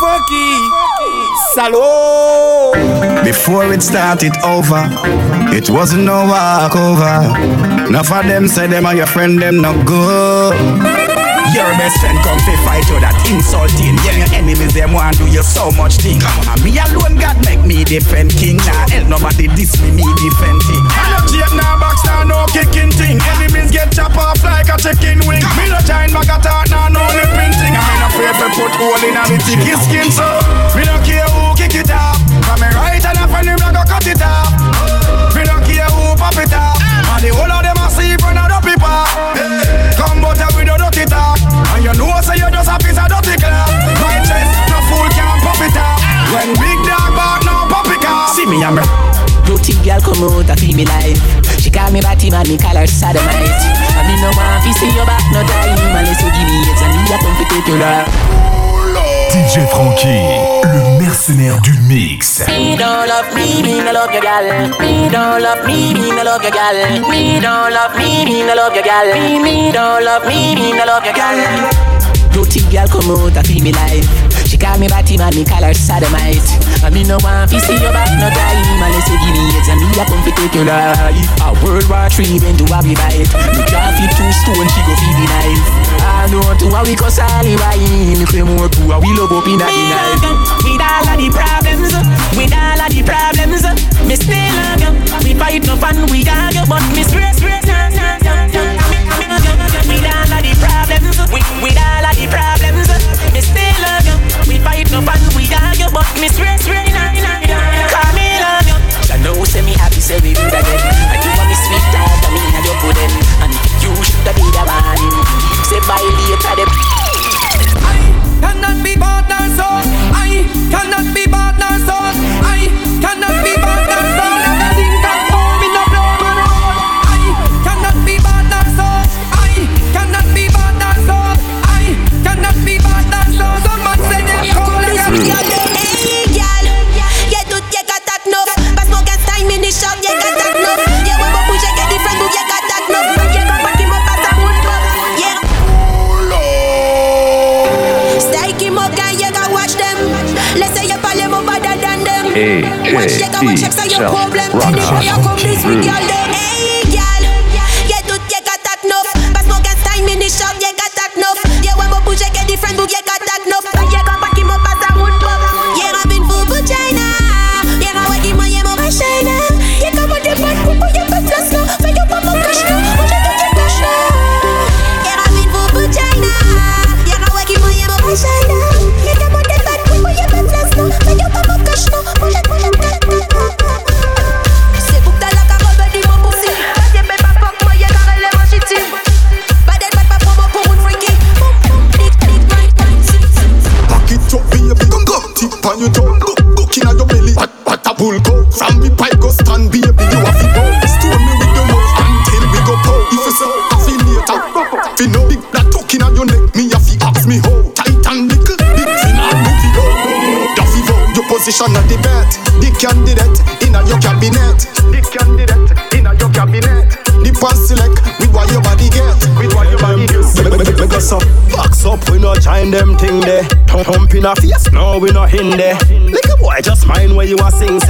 funky. Salud. Before it started over, it wasn't no walkover. Enough of them say them are your friend, them not good. Your best friend come to fight you that insulting. Yeah, your enemies them want to do you so much thing. And me alone God make me defend king. Nah, hell nobody diss me, me defend king. I no cheat, nah box, nah no kicking thing. Enemies get chop off like a chicken wing. Me no giant bag of talk, nah no lip printing. I me no afraid put hole in a me thicky skin. So me no care who kick it off. From me right and a friend him go cut it off. Me no care who pop it off. And the whole of them a see front of the people. Come but with the dirty talk. And you know say you just a piece of dirty cloth My chest, no fool can pop it up When big dog bark, no pop it up See me, I'm Dirty girl come out and feel me life She call me Batty man, me call her Sodomite And me no want to see your back no time Unless you give me it and me a come to take your life DJ Frankie, le mercenaire du mix. Don't love me, me no love your gal. Me don't love me, me no love your gal. Me don't love me, me no love your gal. Me, me don't love me, me no love your gal. Dirty girl come out and feel me life She call me Batty man, me call her Sodomite. And me no want to see your back no time Unless you give me it and me a come to take your life. A World War Three when do a we bite Me draw fit two stone, she go feed the knife. I know to a we cause all the wine. If we more to a we love up in a night With all of the problems With all of the problems Me still love you We fight no fun, we argue But me straight, straight, all of the problems. With, with all of the problems. Me still love you. We fight no fun, we argue But me straight, straight, nah, nah, nah Call me love you. I know say me happy, say we do that again. And you want me sweet talk, I mean I you put in And you should have been the man Say bye later, them cannot be bought nor sold. I cannot be bought nor sold. I cannot be bought charge. Go Tip on you a sing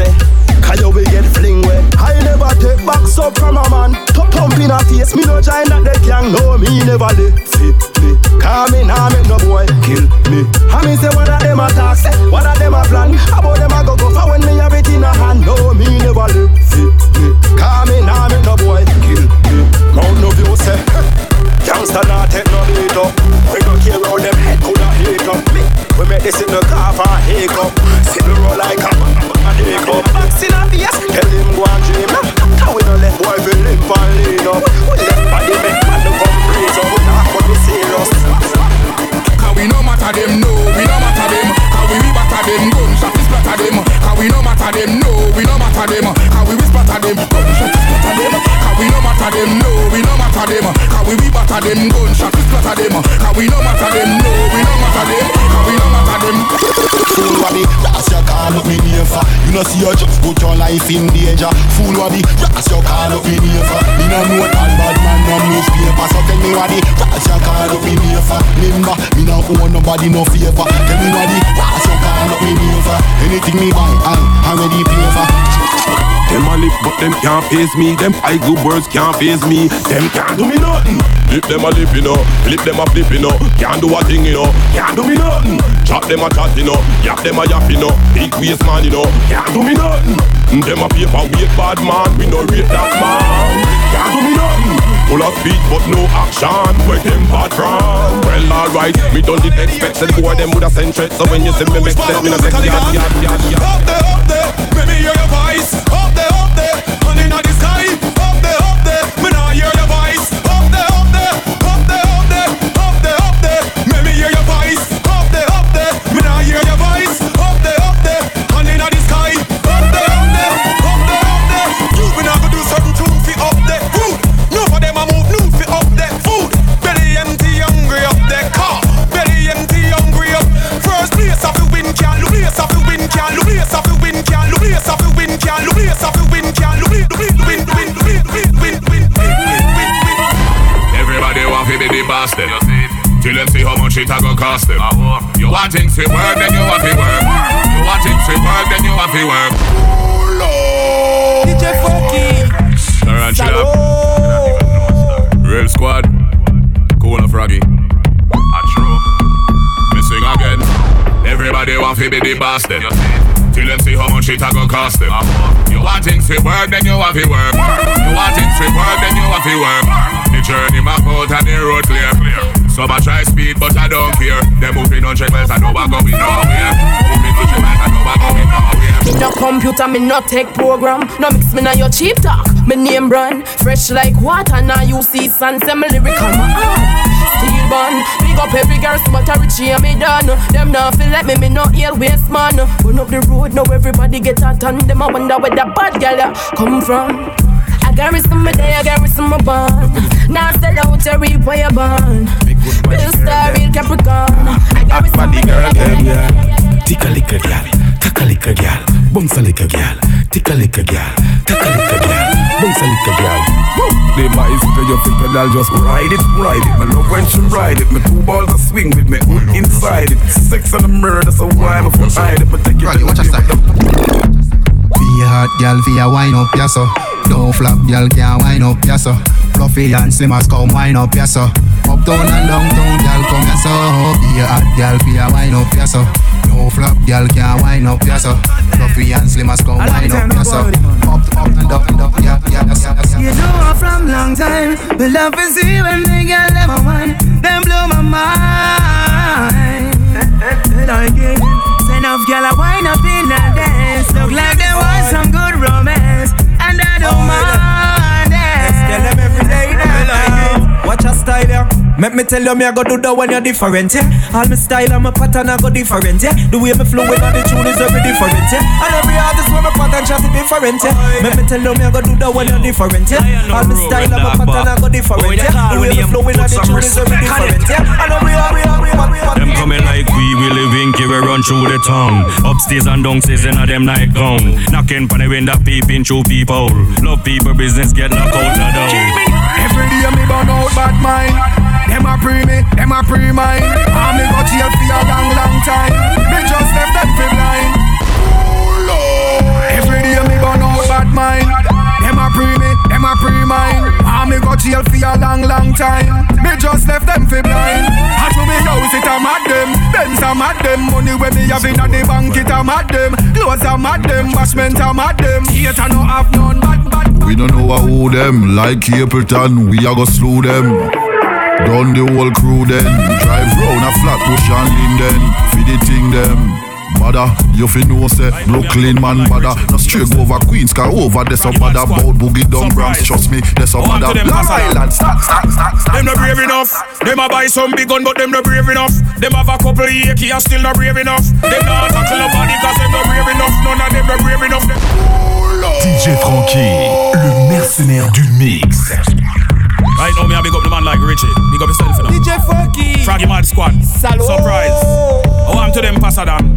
see you just put your life in danger. Fool what the That's your call up me name for. Me no know that bad man no newspaper. So tell me what the That's your call up me name for. Remember Me no owe nobody no favor. Tell me what the That's your look me over. Anything me buy, I already pay for. Them a lip, but them can't face me. Them high good words can't face me. Them can't do me nothing. Lip them a lip, you know. Lip them a flip, you know. Can't do a thing, you know. Can't do me nothing. Chat them a chat, you know. Yap them a yap, you know. Big waist man, you know. Can't do me nothing. Them a paper weight bad man. We no rate that man. Can't do me nothing. Full of speech but no action Where them bad from Well alright, me don't did expect Said boy them woulda sent threats So when you see me make sense Me no yeah, yeah, yeah Up there, up there, me hear your voice how much it a go cost them. You want things to work, then you want to work. You want things to work, then you want to work. DJ Funky, Alright, chill. Real squad. Cool and froggy. Ah, true. Me sing again. Everybody want to be the boss them. Till them see how much it a go cost them. You want things to work, then you want to work. You want things to work, then you want to work. The journey map out and the road clear. Some a try speed, but I don't care. They moving on check miles, I know I going nowhere. Moving on miles, I know I going nowhere. Me no computer, me no tech program. No mix me na your cheap talk. Me name brand, fresh like water. Now you see sun, say me lyrical. Steel band, big up every girl, but I reach here, me done. Them now feel like me, me no ill waste man. Run up the road, now everybody get a ton. Them I wonder where the bad girl ya come from. I got some day, I got some my bond. Now sell out your reap where you. Real star, real Capricorn. I got some my day, I got yeah. Tick a lick a gal, tack a lick a gal, bounce a lick a gal, tick a lick a gal, tack a lick a gal, bounce a lick a gal. The bicycle, you fit pedal, just ride it, ride it. My love when she ride it. My two balls a swing with me hook inside it. Sex and a murder, so why am I hide it? But take it. Roddy, watch your style. Be a hot gal, fi a wine up, ya so. Don't flap, gal can't wine up, ya so. Fluffy and slim as come wine up, ya so. Uptown and downtown, gal come ya so. Be a hot gal, fi a wine up, ya so. No flap, gal can't wine up, ya so. Fluffy and slim as come wine up, ya so. Up, up and down, and down, yeah, yeah, yeah, yeah, yeah. You know I'm from long time, but love to see when they get them a wine, them blow my mind. Like it, send off girl a wine up in a dance, look like there was some good romance, and I don't mind it. Tell them every day now. Watch your style, yeah. Make me tell you, me I go do that when you're different, yeah. All my style and my pattern I go different, yeah. The way me flow with all the tune is very different, yeah. And every artist with my pattern just different, yeah. Make me tell you, me I go do that when you're different, yeah. All my style and my pattern I go different, yeah. The way me flow with all the tune is very different, yeah. And every every every every Them coming like we, living here, we run through the town. Upstairs and downstairs in a them nightgown. Knocking on the window, peeping through people. Love people, business get knocked out the door. Every day me burn out mad them. Bashment a mad them. Theater no have none bad bad. We don't know who them, like Capleton, we a go slew them. Done the whole crew then, drive round a Flatbush and Linden, feed the thing them. Bada, you fi know say Brooklyn man bada No straight go over Queens car over there so bada Bout boogie down Bronx trust me There's so On bada Long Island stop stop stop stop Them not brave enough. Them a buy some big gun, but them not brave enough. Them have a couple AK and still not brave enough. Them not tackle nobody cause them not brave enough. None of them not brave enough. Them DJ Franky, le mercenaire du mix. Right now, me a big up the man like Richie. Big up yourself, you know. DJ Funky. Froggy Mad Squad. Salud. Surprise. Oh, I'm to them Pasadam.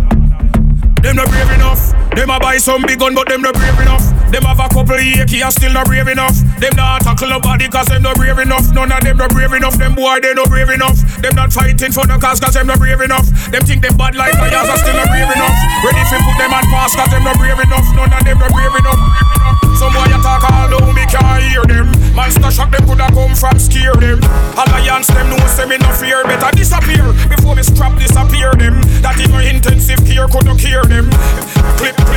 Them a buy some big gun, but them not brave enough. Them have a couple AK and still not brave enough. Them not tackle nobody cause them not brave enough. None of them not brave enough. Them boy they not brave enough. Them not fighting for the cause cause them not brave enough. Them think them bad like fires are still not brave enough. Ready fi put them on pass cause them not brave enough. None of them not brave enough. Some boy all down, me can't hear them. Monster shock them coulda come from scare them. Alliance them know say me no fear, better disappear before me strap disappear them. That even intensive care coulda cure them. Clip, clip,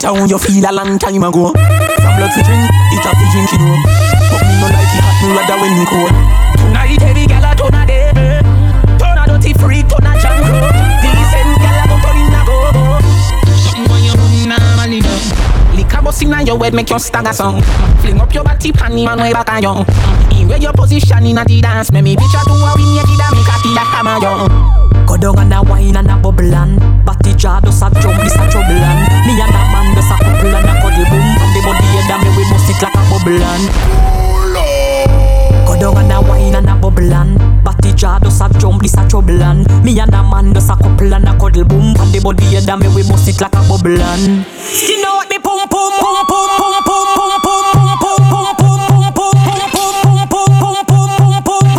How you feel a long time ago. From blood to drink, it a fi drink you oh. know. But me no like it hot, me rather when it cold. Tonight every gal a turn a devil, turn a dirty freak, turn a jungle. Oh. Decent gal a go turn in a go go. Something when you run normally do. Liquor bust inna your head make you stagger song. Fling up your body panty man way back a young. In where your position inna the dance, me me bitch a do a win you did a make a Me and a man does a couple and a cuddle boom And the body head and me we bust it like a bubble and You know what me pum pum pum pum pum pum pum pum pum pum pum pum pum pum pum pum pum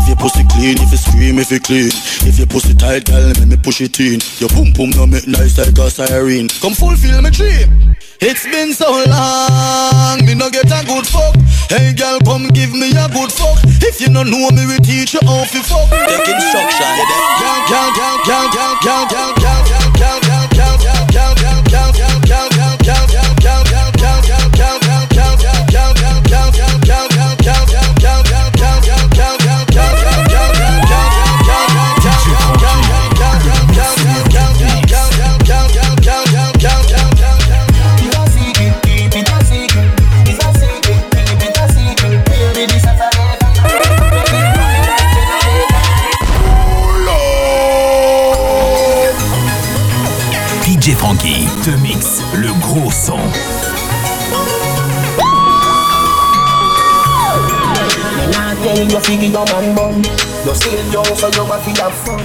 If your pussy clean, if you scream, if you clean If your pussy tight, girl, let me push it in Your pum pum no make nice like a siren Come fulfill my dream It's been so long, me no get a good fuck Hey girl, come give me a good fuck If you no know me, we teach you how to fuck Take instruction, girl, girl, girl, girl, girl, girl, girl, girl, girl, girl, girl, girl, girl, girl, girl, girl, Figure your man bun. You still young so you have to have fun.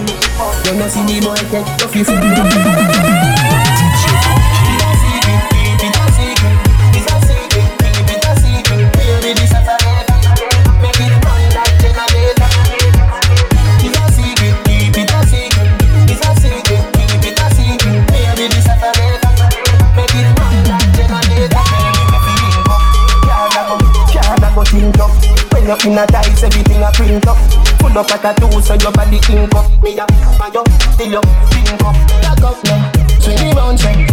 You know see the boy take your fifth up. Full up a tattoo, so your body ink up. Me a man, you till you pink up. Back up now, swing round, sit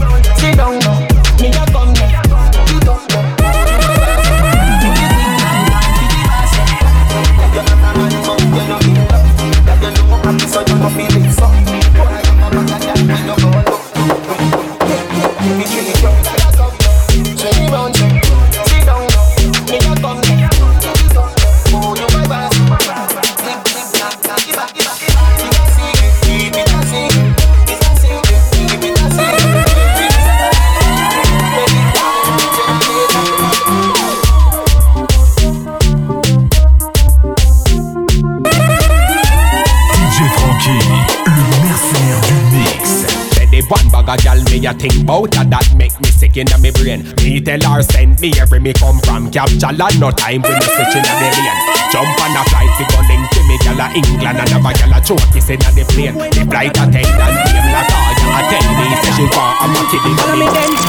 brain. Me tell her send me every me come from capture land no time when me switching a the lane. Jump on a flight to go link to me gal a England and have a gal a choke kiss in a the plane. The flight attendant name like all a tell me say she want a monkey in a me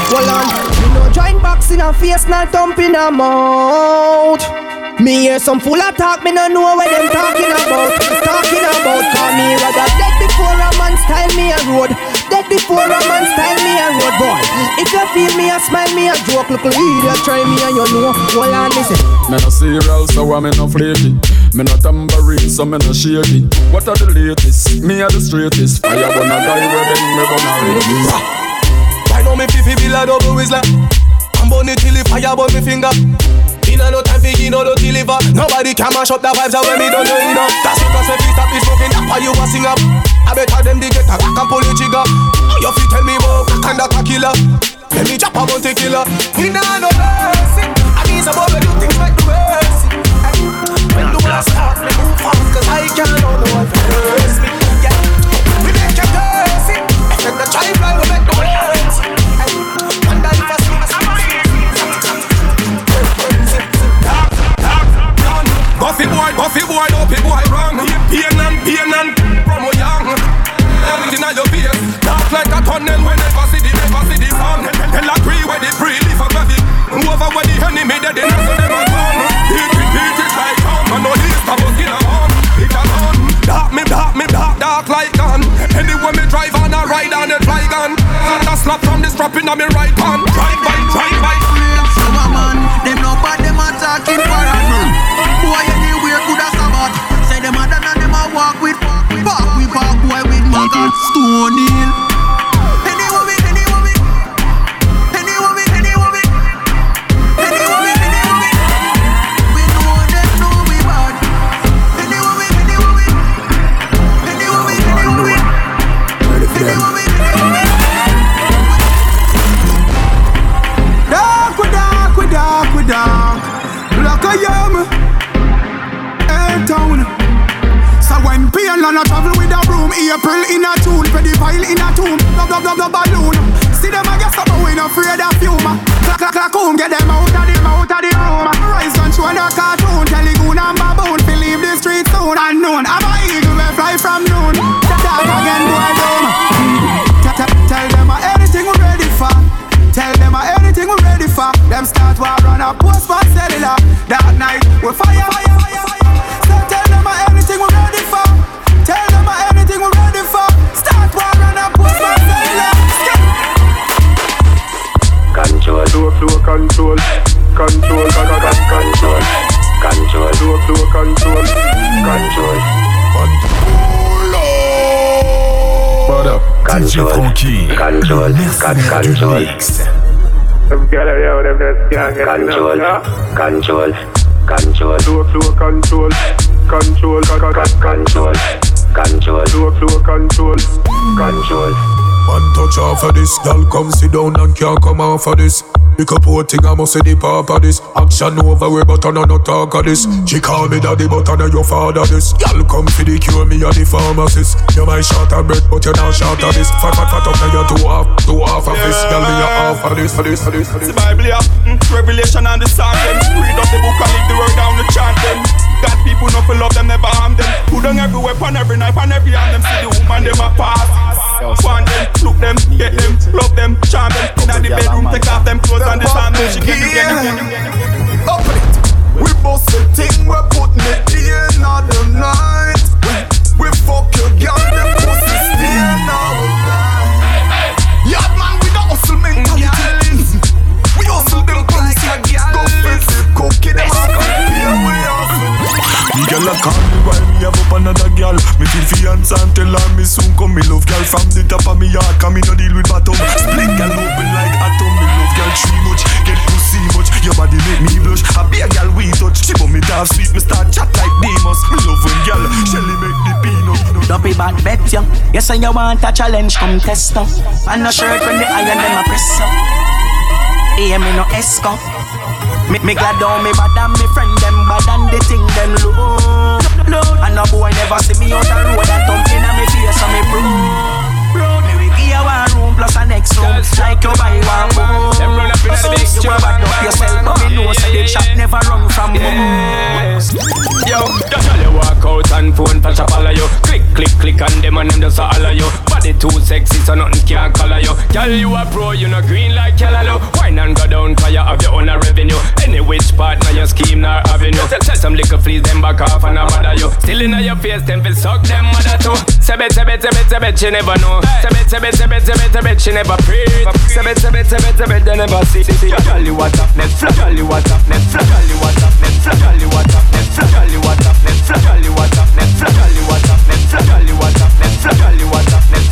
hold on. Me no join boxing a face not thumping a mouth. Me hear some full of talk, me no know what them talking about. Talking about, call me rather dead before a man style me a road. Dead before a man style me a road boy. If you feel me a smile, me a joke. Look, idiot, try me and you know. Hold on, listen. Me no serial, so I'm no flaky. Me no tambourine, so me no shaky. What are the latest? Me are the straightest. Fire gonna die where then me gonna release. I know me fifi bill a double whistler. I'm burn it till the fire burn me finger. Inna no time for you know dirty liver. Nobody can mash up the vibes when me don't do it. That's because if you stop is smoking, why you a sing up. I better them they get a rock and pull the trigger. You fi tell me about and that a killer. Let me drop a bounty killer. We nah no mercy. I mean some boy do things like the mercy. When the world start, me move fast 'cause I can't know no one me. Yeah, we make you thirsty. If the try fly, we make the words. Buffy boy, boy, dopey boy wrong. Pain and pain and from a young. Everything on your face, dark like a tunnel. We never see the, never see the sun. Tell a tree where the free leaf a gravy. Over where the enemy dead, they know them a come. Beat it, beat it like drum. And no least of us get a home. It a gun. Dark me, dark me, dark, dark like gun. Anywhere me drive on a ride on a dry gun. And a slap from the strap in my right hand. Drive Clack get them out Franky. control, le mercenaire du control. mix. Control, control, control, flow, flow, control, control, con, con, con, control, control, flow, flow, control, control. One touch off of this, girl come sit down and can't come off of this. Pick up whole thing, I must say the pop of this. Action over, we but I no talk of this. She call me daddy, but I know your father this. Girl come for the cure, me a the pharmacist. You might short of bread, but you not short of this. Fat, fat, fat up, now you two half, two half of this. Girl, me a half of this, of this, of this, of this. The Bible, yeah. Mm, Revelation and the psalm them. Read up the book and leave the word down to chant them. God people not for love them, never harm them. Put on every weapon, every knife and every hand them. See the woman them a pass. Find them, look them, get them, love them, charm them. Inna the bedroom, take off them clothes and disarm them. She get them, get them, get them, get them. We bust the thing, we put me in on the night. We fuck your girl, the pussy staying all night. Yard man, we don't hustle. We hustle them pussy, go fancy, cookie them up. Here we hustle. Girl, I can't be right, me have up another girl. Me feel fiance and tell me soon come. Me love girl from the top of me heart, 'cause me no deal with bottom. Split girl open like atom. Girl too much, get pussy much. Your body make me blush. I be a girl we touch. She want me to sweet, me start chat like Demus. Me love when girl Shelly make the peanut. Don't be bad bet you. Yes, and you want a challenge, come test up. And no shirt when the iron them a press up. Hey, me no esco. Me, me glad on me bad and me friend them bad and the thing them low. And no boy never see me out the road and thump in me face and me bro. Room plus a next room. Like you buy one room. Them run up in the big You bad up yourself but me know say the shop never run from home. Yo, just all you walk out and phone up all of you. Click, click, click and them and them just all of you. Body too sexy so nothing can color you. Girl, you a pro, you no green like yellow. Wine and go down cause you have your own revenue. Any which part now your scheme nor avenue. Tell, some little fleas them back off and I mother you. Still in your face, them feel suck them mother too. Sebet, sebet, sebet, sebet, you never know. Sebet, sebet, sebet, sebet, sebet, she never pray. Sebet, sebet, sebet, sebet, they never see. Girl, you what up, Netflix. Girl, you what up, Netflix. Girl, you what up, Netflix. Girl, you what up, Netflix. Girl, you what up, Netflix. Girl, you what up, Netflix. Girl, you what up, Netflix. Girl, you what up, Netflix. Girl, you a sprinkle.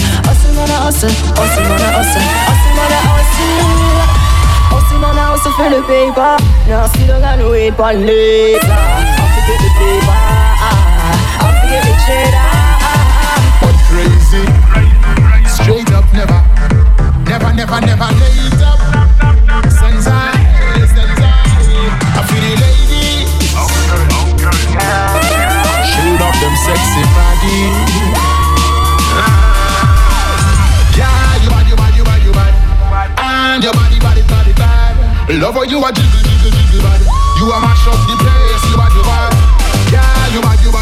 Hustle on a hustle, hustle on a hustle, hustle on a hustle. Hustle on a hustle for the paper. Now see the gun wait for later. I forget the paper, I forget the cheddar. But crazy, straight up never, never, never, never late up. Sensei, sensei, I feel the lady. Shoot up them sexy body. Love how you a jiggle, jiggle, jiggle, bad. You a mash up the place, you bad, you bad. Yeah, you bad, you bad,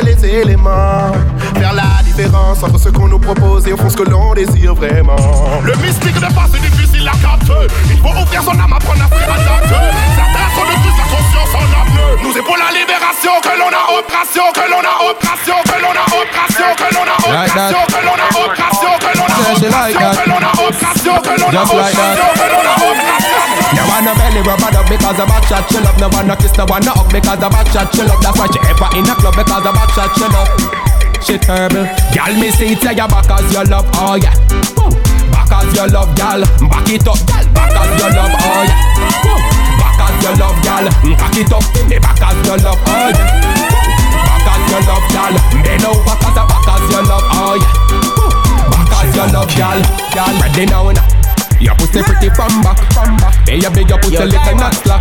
les éléments, faire la différence entre ce qu'on nous propose et au fond ce que l'on désire vraiment. Le mystique de face est difficile à capter. Il faut ouvrir son âme, apprendre à se adapter. Certains sont de plus la conscience en apnée. Nous est pour la libération que l'on a opération, que l'on a opération, que l'on a opération, que l'on a Like that. opération, que l'on a opération, que l'on a that. que l'on a opération, que l'on a Just like that. opération, que l'on a opération. No one no belly rub up because the back shot chill up. No one no kiss, no one no hug because the back shot chill up. That's why she ever in a club because the back shot chill up. She terrible. Girl, me see it say you back as your love, oh yeah. Back as your love, girl. Back it up, girl. Back as your love, oh yeah. Back as your love, girl. Back it up, me back as your love, oh yeah. Back as your love, girl. Bend over 'cause the back as your love, oh yeah. Back as your love, girl. Girl, ready now, now. Your pussy pretty from back. Hey, you big, your pussy little not slack.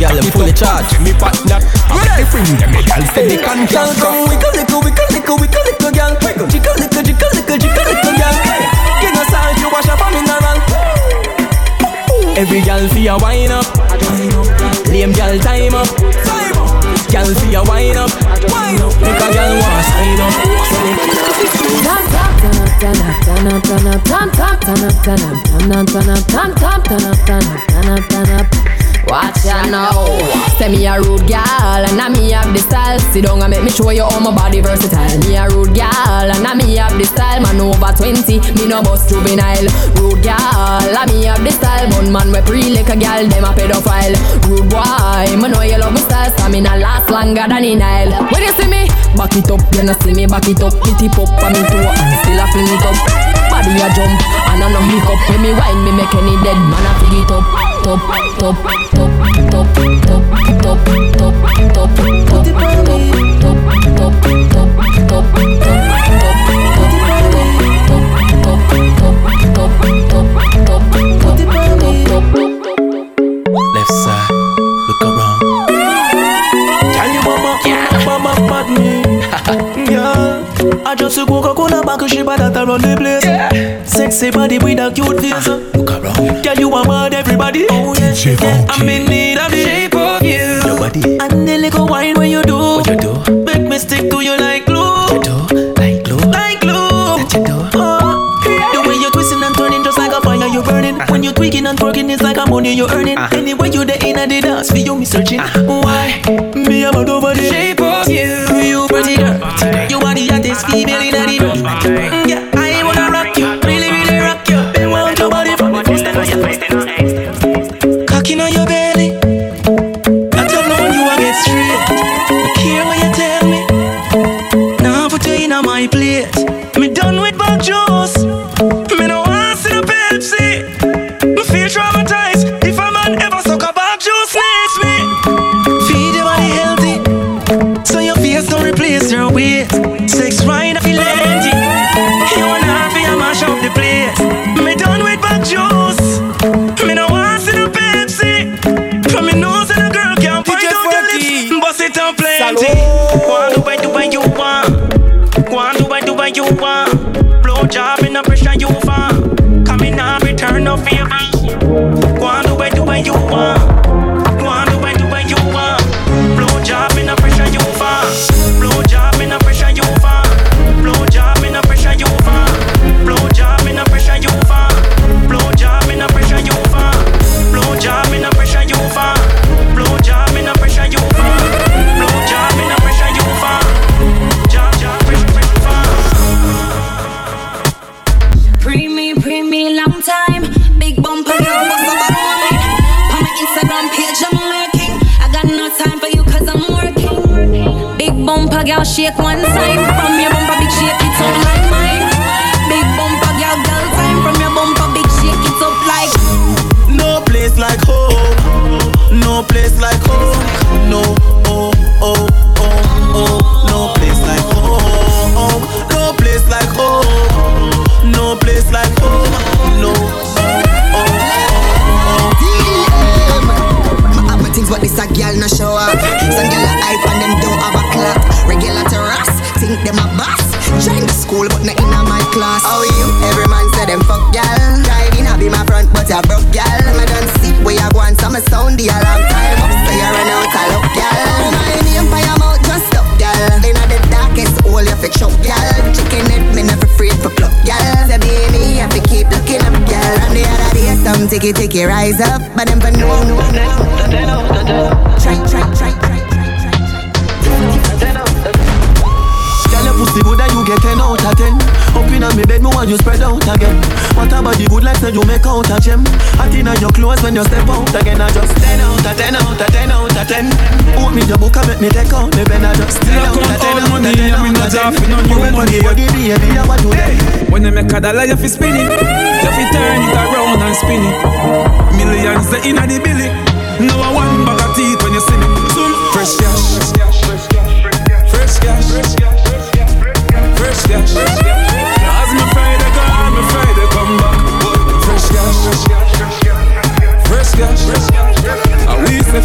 Girl, you fully charged. Me fat nut. Ready for them, me girl say the Girl, contract. come wiggle, little, wiggle, little, wiggle, little, girl. Jiggle, little, jiggle, little, jiggle, little, girl. Give no salt, you wash up on mineral. Every girl feel a wine up. Lame girl time up. Girl, see ya wind up, wind up. Make a girl wanna slide up. Turn up, turn up, turn up, turn up, turn up, turn up, turn up, turn up, turn up, turn up, turn up, turn up, turn up, turn up, turn up. Watch ya now. Say me a rude gal and I me have the style. Sit down and make me show you all my body versatile. Me a rude gal and I me have the style. Man over 20, me no bust juvenile. Rude gal, and me have the style. Bun man we pre like a gal, them a pedophile. Rude boy, me know you love my style. Stamina last longer than in Nile. When you see me, back it up. You no see me back it up. It tip up on me toe and still a fling it up. Body a jump and I no hiccup. When me wine, me make any dead man a fig it up. Top, top, top, top, top, top, top, top, top, top, top, top, top, Left side, look around. Tell you mama, mama bad me. Yeah, I just a Coca-Cola back she bad at run the place. Sexy body with a cute face. Ah, look around. Tell you I'm mad everybody. Oh yeah, yeah. I'm in need of the shape of you. Your body, And the little wine when you do. what you do? Make me stick to you like glue. You do like glue. Like glue. That you do. Oh, the way you're twisting and turning just like a fire you're burning. Uh-huh. When you're tweaking and twerking, it's like a money you're earning. Uh-huh. Anyway, you're the in the dance, for you me searching. Why? Bumper girl, shake one time. From your bumper, big shake it up like mine. Big bumper girl, girl time. From your bumper, big shake it up like. No place like home. No place like home. No, school, but not in my class. How you? Every man say them fuck girl. Driving a be my front, but you broke girl. Me done sit where you go and some sound the alarm time up. So you run out a look girl. My name your mouth just up girl. Inna the darkest hole you fi choke girl. Chicken head me never afraid for pluck girl. Say baby, I fi keep looking up. And the other day some ticky ticky rise up, but them for no no no. Try try try want you spread out again? What about the good like say you make out a gem? Hot inna your clothes when you step out again. I just 10 out of 10 out of 10 out of 10 Put me the book and make me take out me pen. I just 10 out of 10 out of 10 out of 10 You want the body, baby, I want you there When you make a dollar, you fi spin it. You fi turn it around and spin it. Millions the inna the billy. No a one bag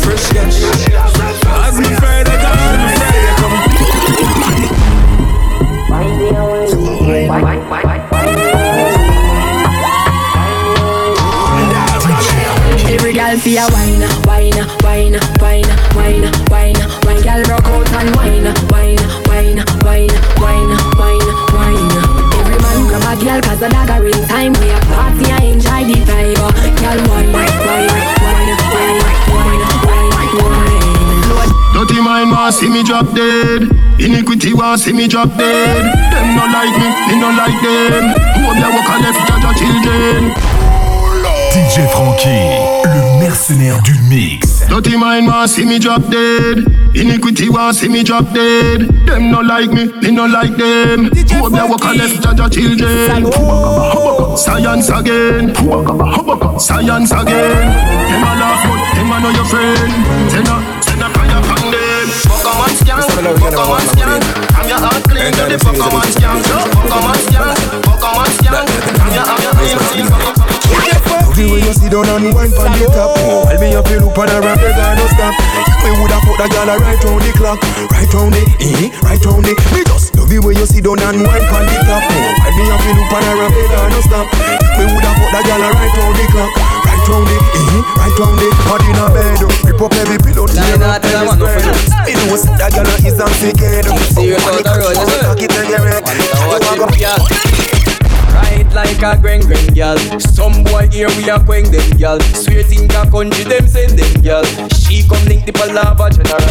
fresh cash. As me Friday gone, me Friday come Every girl fi a wine, wine, wine, wine, wine, wine, wine. Girl rock out and wine, wine, wine, wine, wine, wine, wine. Every man grab a girl 'cause the dagger in time. We a party and enjoy the vibe. See me drop dead. Iniquity want see me drop dead. Them no like me, me no like them. Hope they walk a left judge children. DJ Franky, le mercenaire du mix. Dirty mind want see me drop dead. Iniquity want see me drop dead. Them no like me, me no like them. Hope they walk a left judge children. Science again. Science again. Them a laugh but them a know your friend. Send scan, fuck a man scan. I'm your heart clean to the fuck a man scan. Fuck a man scan, fuck a man scan. I'm your, I'm your, I'm fuck a Love you when you sit down and wine from the top While me up you look on a rap, they gonna stop. Me woulda put that girl right round the clock Right round the, eh, right round the. Me just love you when you sit down and wine from the top While me up you look on a rap, they gonna stop. Me woulda put that girl right round the clock Right round the, eh, right round the. Hot in a bed, rip up every pillow Tear up every spread. Me know say that girl is on sick head Serious out the road, you know It and get red Right like a greng greng girl. Some boy here we are queng them girl. Sweet in the country them send them girl. She come link the palava general.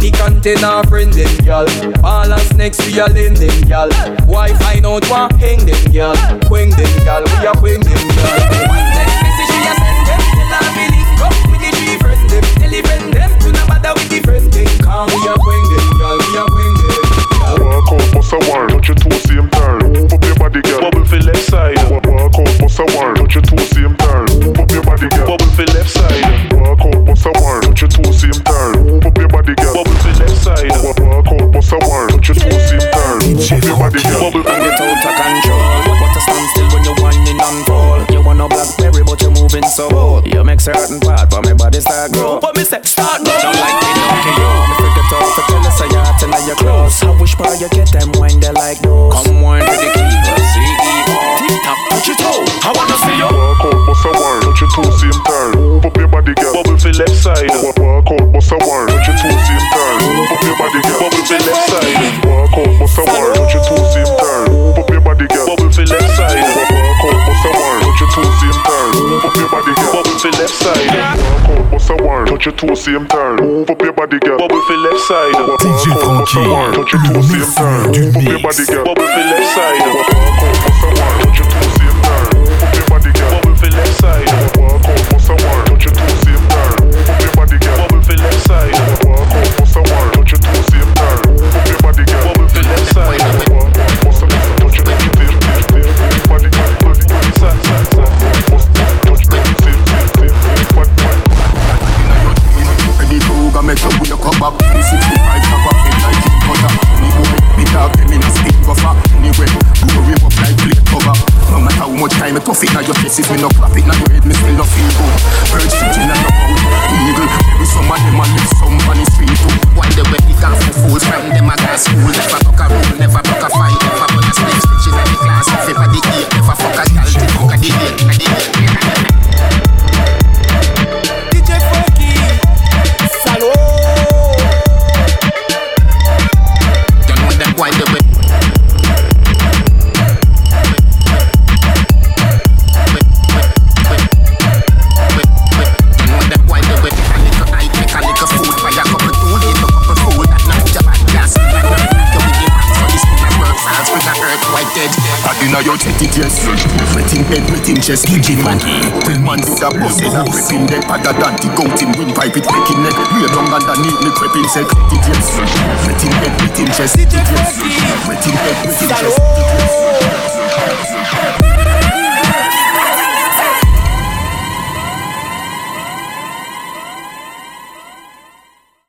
The container friend them girl. Balance next we are lend them girl. Why find out what hang them girl? Queng them girl. We are queng them girl. One text message we are send them. Tell her we link up with the three friend them. Tell the friend them to not bother with the friend them. We are queng them girl. We are queng them. Walk out, bust a wine, touch your toe, same turn. Move up your body, girl. Bubble for left side. Walk out, bust a wine, touch your toe, same turn. Move up your body, girl. Bubble for left side. Walk out, bust a wine, touch your toe, same turn. Move up your body, girl. Bubble for left side. Walk out, bust a wine, touch your toe, same turn. Move up your body, girl. Bubble and get out of control. But to stand still when you're whining and fall. You want no blackberry, but you're moving so bold. Make certain part, but my body start grow. But me say start grow. Don't like me, don't care you. Me forget to to tell us a yacht and your clothes. I wish part you get them when they like those. Come touch your toe, same turn. Move up your body, girl. Bubble for left side. DJ Franky, touch your toe, same turn. Move up your body, girl. Bubble for left side. Walk out, bust a wine, touch your toe, same turn. Move up your body, girl. Bubble for left side. Your head me still no feel good Bird shooting and no out Eagle, maybe some of them a live some on the street too Why the way it for fools from them a guy school. Never talk a rule, never talk dirty dress Wetting head, wetting chest, kitchen man Ten man put a bus in a prepping deck Pada daddy goat in windpipe it making neck Real. Down underneath me creeping set Dirty dress Wetting head, wetting chest Wetting head, wetting chest